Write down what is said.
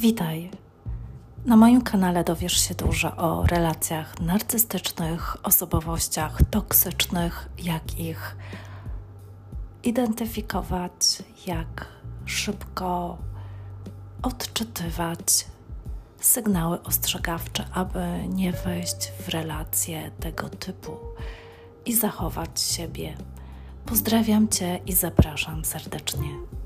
Witaj. Na moim kanale dowiesz się dużo o relacjach narcystycznych, osobowościach toksycznych, jak ich identyfikować, jak szybko odczytywać sygnały ostrzegawcze, aby nie wejść w relacje tego typu i zachować siebie. Pozdrawiam Cię i zapraszam serdecznie